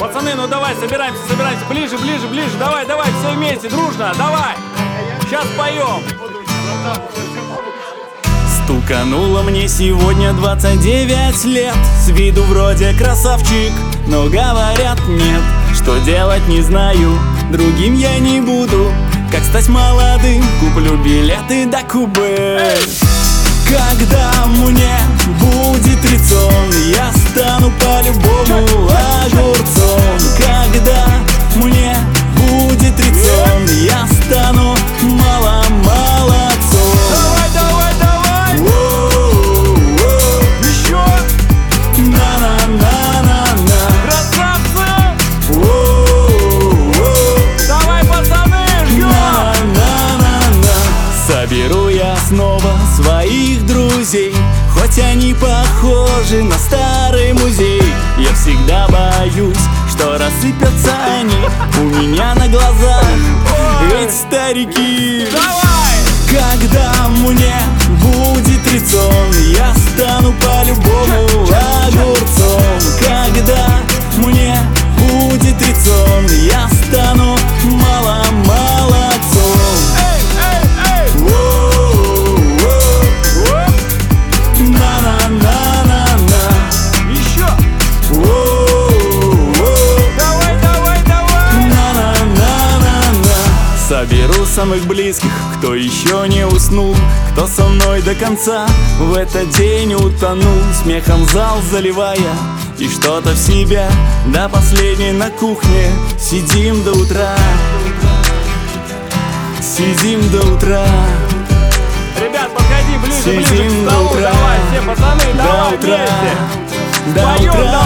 Пацаны, ну давай, собираемся, собираемся. Ближе, ближе, ближе. Давай, давай, все вместе, дружно, давай. Сейчас поем. Стукануло мне сегодня 29 лет С виду вроде красавчик, но говорят нет Что делать не знаю, другим я не буду Как стать молодым, куплю билеты до Кубы Когда Соберу я снова своих друзей Хоть они похожи на старый музей. Я всегда боюсь, что рассыпятся они У меня на глазах. Ведь старики Давай. Когда мне будет трицон Соберу самых близких, кто еще не уснул Кто со мной до конца в этот день утонул Смехом зал заливая и что-то в себя До последней на кухне сидим до утра Сидим до утра Ребят, подходи ближе, ближе Сидим к до столу. утра. Давай, все пацаны, До давай утра вместе. До Поем утра